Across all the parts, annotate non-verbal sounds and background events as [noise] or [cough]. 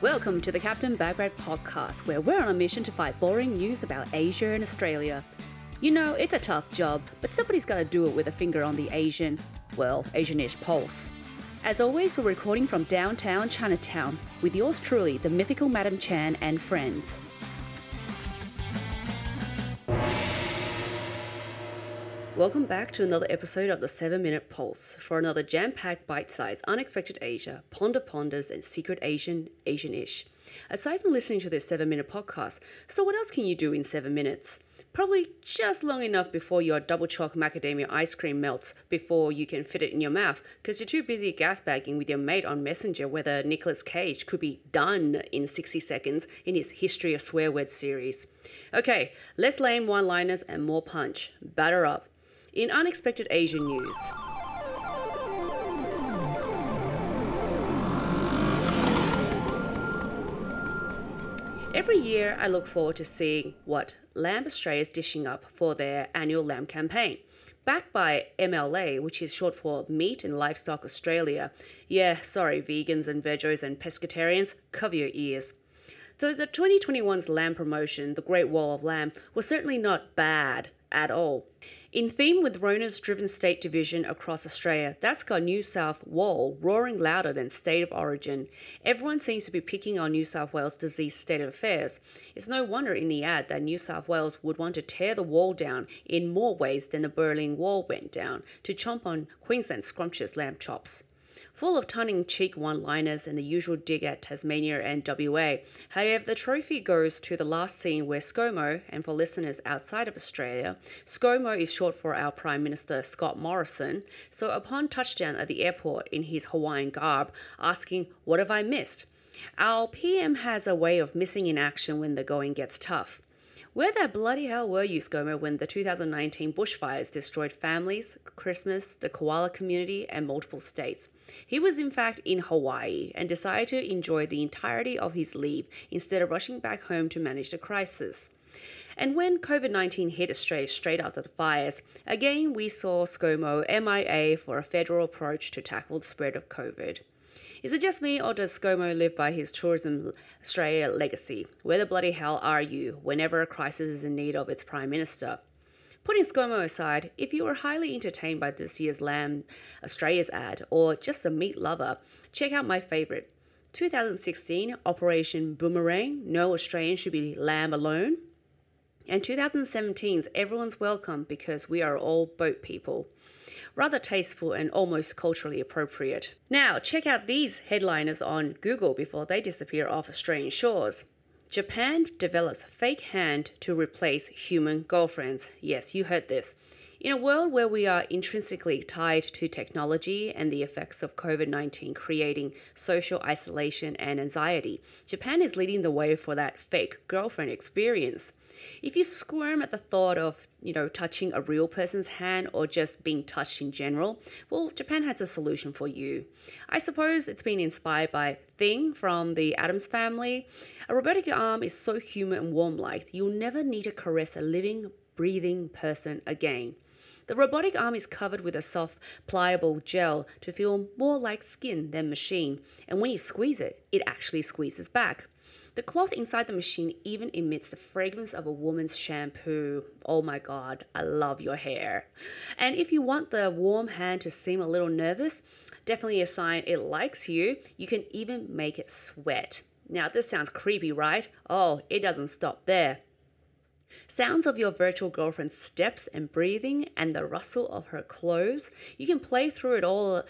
Welcome to the Captain Bagrat podcast, where we're on a mission to fight boring news about Asia and Australia. You know, it's a tough job, but somebody's got to do it with a finger on the Asian, well, Asianish pulse. As always, we're recording from downtown Chinatown with yours truly, the mythical Madam Chan and friends. Welcome back to another episode of the 7 Minute Pulse for another jam packed, bite sized, unexpected Asia, ponder ponders, and secret Asian, Asian ish. Aside from listening to this 7 minute podcast, so what else can you do in 7 minutes? Probably just long enough before your double choc macadamia ice cream melts before you can fit it in your mouth because you're too busy gas bagging with your mate on Messenger whether Nicolas Cage could be done in 60 seconds in his History of Swear Words series. Okay, less lame one liners and more punch. Batter up. In unexpected Asian news, Every year, I look forward to seeing what Lamb Australia is dishing up for their annual lamb campaign. Backed by MLA, which is short for Meat and Livestock Australia. Yeah, sorry, vegans and vegos and pescatarians, cover your ears. So the 2021's lamb promotion, the Great Wall of Lamb, was certainly not bad at all. In theme with Rona's driven state division across Australia, that's got New South Wall roaring louder than state of origin. Everyone seems to be picking on New South Wales' disease state of affairs. It's no wonder in the ad that New South Wales would want to tear the wall down in more ways than the Berlin Wall went down to chomp on Queensland's scrumptious lamb chops full of tongue-in-cheek one-liners and the usual dig at Tasmania and WA. However, the trophy goes to the last scene where ScoMo, and for listeners outside of Australia, ScoMo is short for our Prime Minister Scott Morrison, so upon touchdown at the airport in his Hawaiian garb, asking, What have I missed? Our PM has a way of missing in action when the going gets tough. Where the bloody hell were you, ScoMo, when the 2019 bushfires destroyed families, Christmas, the koala community, and multiple states? He was in fact in Hawaii and decided to enjoy the entirety of his leave instead of rushing back home to manage the crisis. And when COVID 19 hit Australia straight after the fires, again we saw ScoMo MIA for a federal approach to tackle the spread of COVID. Is it just me, or does ScoMo live by his Tourism Australia legacy? Where the bloody hell are you whenever a crisis is in need of its Prime Minister? Putting ScoMo aside, if you were highly entertained by this year's Lamb Australia's ad, or just a meat lover, check out my favourite. 2016 Operation Boomerang No Australian Should Be Lamb Alone. And 2017's Everyone's Welcome because we are all boat people rather tasteful and almost culturally appropriate. Now, check out these headliners on Google before they disappear off Australian shores. Japan develops fake hand to replace human girlfriends. Yes, you heard this. In a world where we are intrinsically tied to technology and the effects of COVID 19 creating social isolation and anxiety, Japan is leading the way for that fake girlfriend experience. If you squirm at the thought of, you know, touching a real person's hand or just being touched in general, well, Japan has a solution for you. I suppose it's been inspired by Thing from the Addams family. A robotic arm is so human and warm-like, you'll never need to caress a living, breathing person again. The robotic arm is covered with a soft, pliable gel to feel more like skin than machine, and when you squeeze it, it actually squeezes back. The cloth inside the machine even emits the fragrance of a woman's shampoo. Oh my god, I love your hair. And if you want the warm hand to seem a little nervous, definitely a sign it likes you, you can even make it sweat. Now, this sounds creepy, right? Oh, it doesn't stop there. Sounds of your virtual girlfriend's steps and breathing and the rustle of her clothes. You can play through it all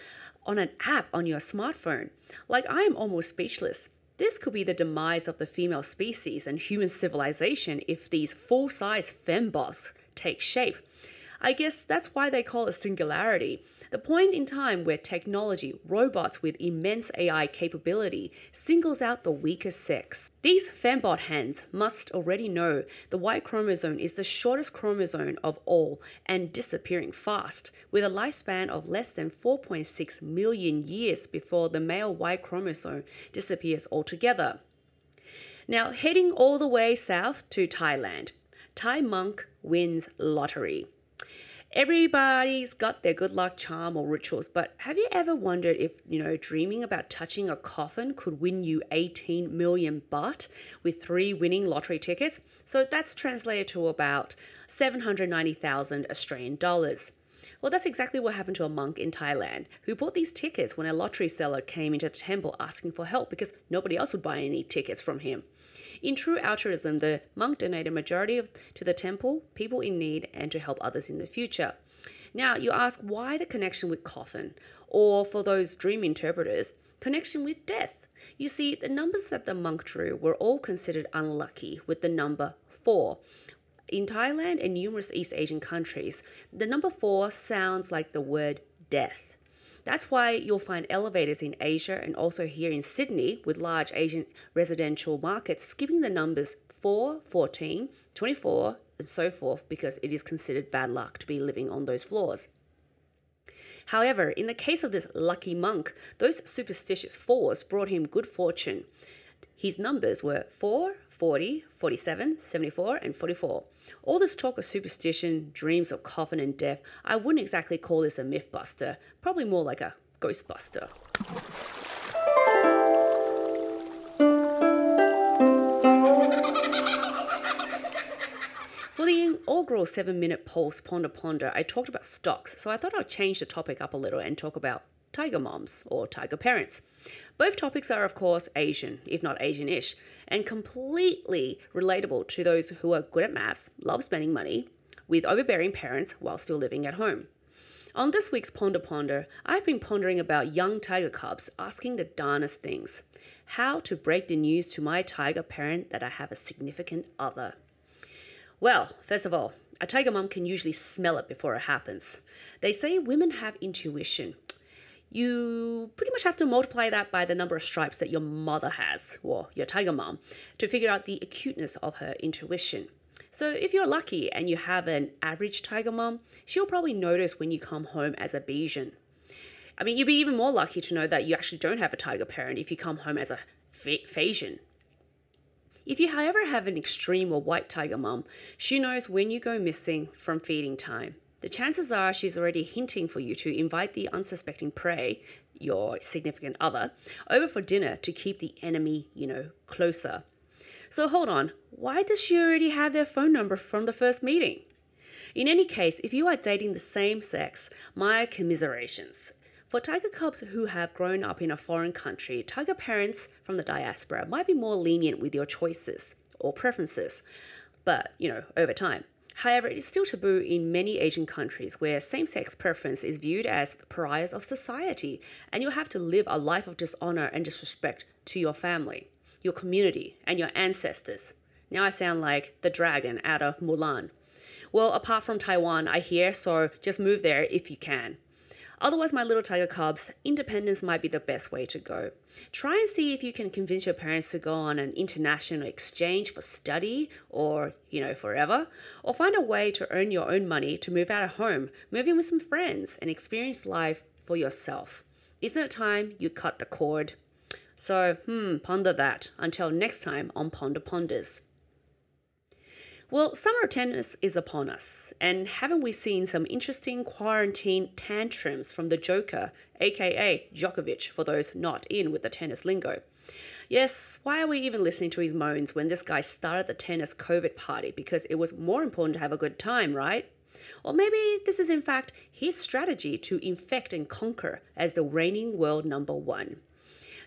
on an app on your smartphone. Like, I am almost speechless. This could be the demise of the female species and human civilization if these full size fembots take shape. I guess that's why they call it singularity. The point in time where technology, robots with immense AI capability, singles out the weaker sex. These fembot hands must already know the Y chromosome is the shortest chromosome of all and disappearing fast, with a lifespan of less than 4.6 million years before the male Y chromosome disappears altogether. Now, heading all the way south to Thailand, Thai monk wins lottery. Everybody's got their good luck charm or rituals, but have you ever wondered if, you know, dreaming about touching a coffin could win you 18 million baht with three winning lottery tickets? So that's translated to about 790,000 Australian dollars. Well, that's exactly what happened to a monk in Thailand who bought these tickets when a lottery seller came into the temple asking for help because nobody else would buy any tickets from him. In true altruism, the monk donated a majority of, to the temple, people in need, and to help others in the future. Now, you ask why the connection with coffin, or for those dream interpreters, connection with death. You see, the numbers that the monk drew were all considered unlucky with the number 4. In Thailand and numerous East Asian countries, the number 4 sounds like the word death. That's why you'll find elevators in Asia and also here in Sydney with large Asian residential markets skipping the numbers 4, 14, 24, and so forth because it is considered bad luck to be living on those floors. However, in the case of this lucky monk, those superstitious fours brought him good fortune. His numbers were 4, 40, 47, 74, and 44. All this talk of superstition, dreams of coffin and death, I wouldn't exactly call this a mythbuster, probably more like a ghostbuster. [laughs] For the inaugural seven minute pulse Ponder Ponder, I talked about stocks, so I thought I'd change the topic up a little and talk about tiger moms or tiger parents. Both topics are, of course, Asian, if not Asian ish, and completely relatable to those who are good at maths, love spending money, with overbearing parents while still living at home. On this week's Ponder Ponder, I've been pondering about young tiger cubs asking the darnest things. How to break the news to my tiger parent that I have a significant other. Well, first of all, a tiger mom can usually smell it before it happens. They say women have intuition, you pretty much have to multiply that by the number of stripes that your mother has, or your tiger mom, to figure out the acuteness of her intuition. So if you're lucky and you have an average tiger mom, she'll probably notice when you come home as a Bayesian. I mean, you'd be even more lucky to know that you actually don't have a tiger parent if you come home as a Phasian. If you, however, have an extreme or white tiger mom, she knows when you go missing from feeding time the chances are she's already hinting for you to invite the unsuspecting prey, your significant other, over for dinner to keep the enemy, you know, closer. So hold on, why does she already have their phone number from the first meeting? In any case, if you are dating the same sex, my commiserations. For tiger cubs who have grown up in a foreign country, tiger parents from the diaspora might be more lenient with your choices or preferences, but, you know, over time. However, it is still taboo in many Asian countries where same sex preference is viewed as pariahs of society, and you have to live a life of dishonor and disrespect to your family, your community, and your ancestors. Now I sound like the dragon out of Mulan. Well, apart from Taiwan, I hear, so just move there if you can. Otherwise, my little tiger cubs, independence might be the best way to go. Try and see if you can convince your parents to go on an international exchange for study or, you know, forever, or find a way to earn your own money to move out of home, move in with some friends, and experience life for yourself. Isn't it time you cut the cord? So, hmm, ponder that. Until next time on Ponder Ponders. Well, summer tennis is upon us. And haven't we seen some interesting quarantine tantrums from the Joker, aka Djokovic, for those not in with the tennis lingo? Yes, why are we even listening to his moans when this guy started the tennis COVID party? Because it was more important to have a good time, right? Or maybe this is in fact his strategy to infect and conquer as the reigning world number one.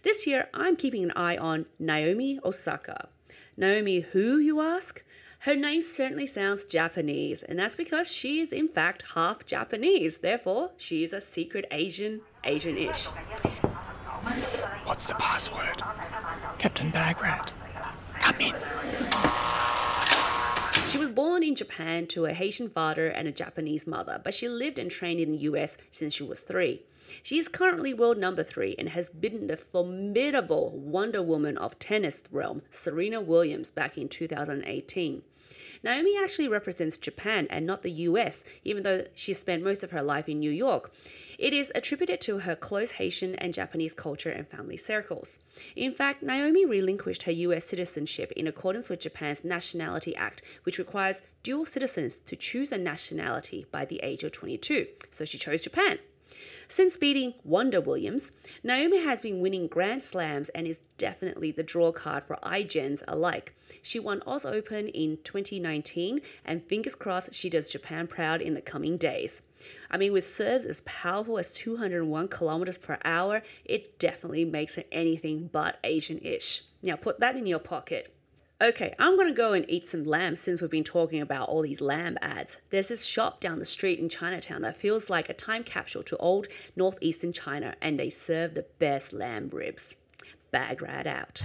This year, I'm keeping an eye on Naomi Osaka. Naomi, who, you ask? Her name certainly sounds Japanese, and that's because she is in fact half Japanese. Therefore, she is a secret Asian, Asian-ish. What's the password? Captain Bagrat. Come in. She was born in Japan to a Haitian father and a Japanese mother, but she lived and trained in the US since she was three. She is currently world number three and has beaten the formidable Wonder Woman of tennis realm, Serena Williams, back in 2018. Naomi actually represents Japan and not the US, even though she spent most of her life in New York. It is attributed to her close Haitian and Japanese culture and family circles. In fact, Naomi relinquished her US citizenship in accordance with Japan's Nationality Act, which requires dual citizens to choose a nationality by the age of 22. So she chose Japan. Since beating Wonder Williams, Naomi has been winning Grand Slams and is definitely the draw card for iGens alike. She won Oz Open in 2019, and fingers crossed she does Japan proud in the coming days. I mean, with serves as powerful as 201 kilometers per hour, it definitely makes her anything but Asian ish. Now, put that in your pocket. Okay, I'm gonna go and eat some lamb since we've been talking about all these lamb ads. There's this shop down the street in Chinatown that feels like a time capsule to old northeastern China, and they serve the best lamb ribs. Bagrat out.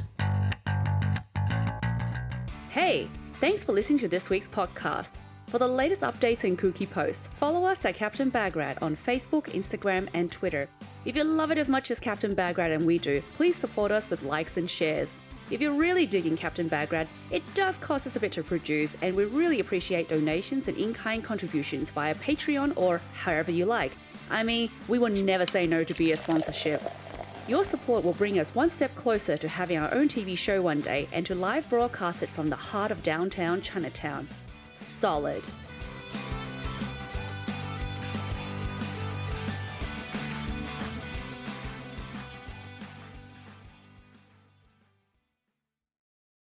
Hey, thanks for listening to this week's podcast. For the latest updates and kooky posts, follow us at Captain Bagrat on Facebook, Instagram, and Twitter. If you love it as much as Captain Bagrat and we do, please support us with likes and shares. If you're really digging Captain Bagrat, it does cost us a bit to produce, and we really appreciate donations and in kind contributions via Patreon or however you like. I mean, we will never say no to be a sponsorship. Your support will bring us one step closer to having our own TV show one day and to live broadcast it from the heart of downtown Chinatown. Solid.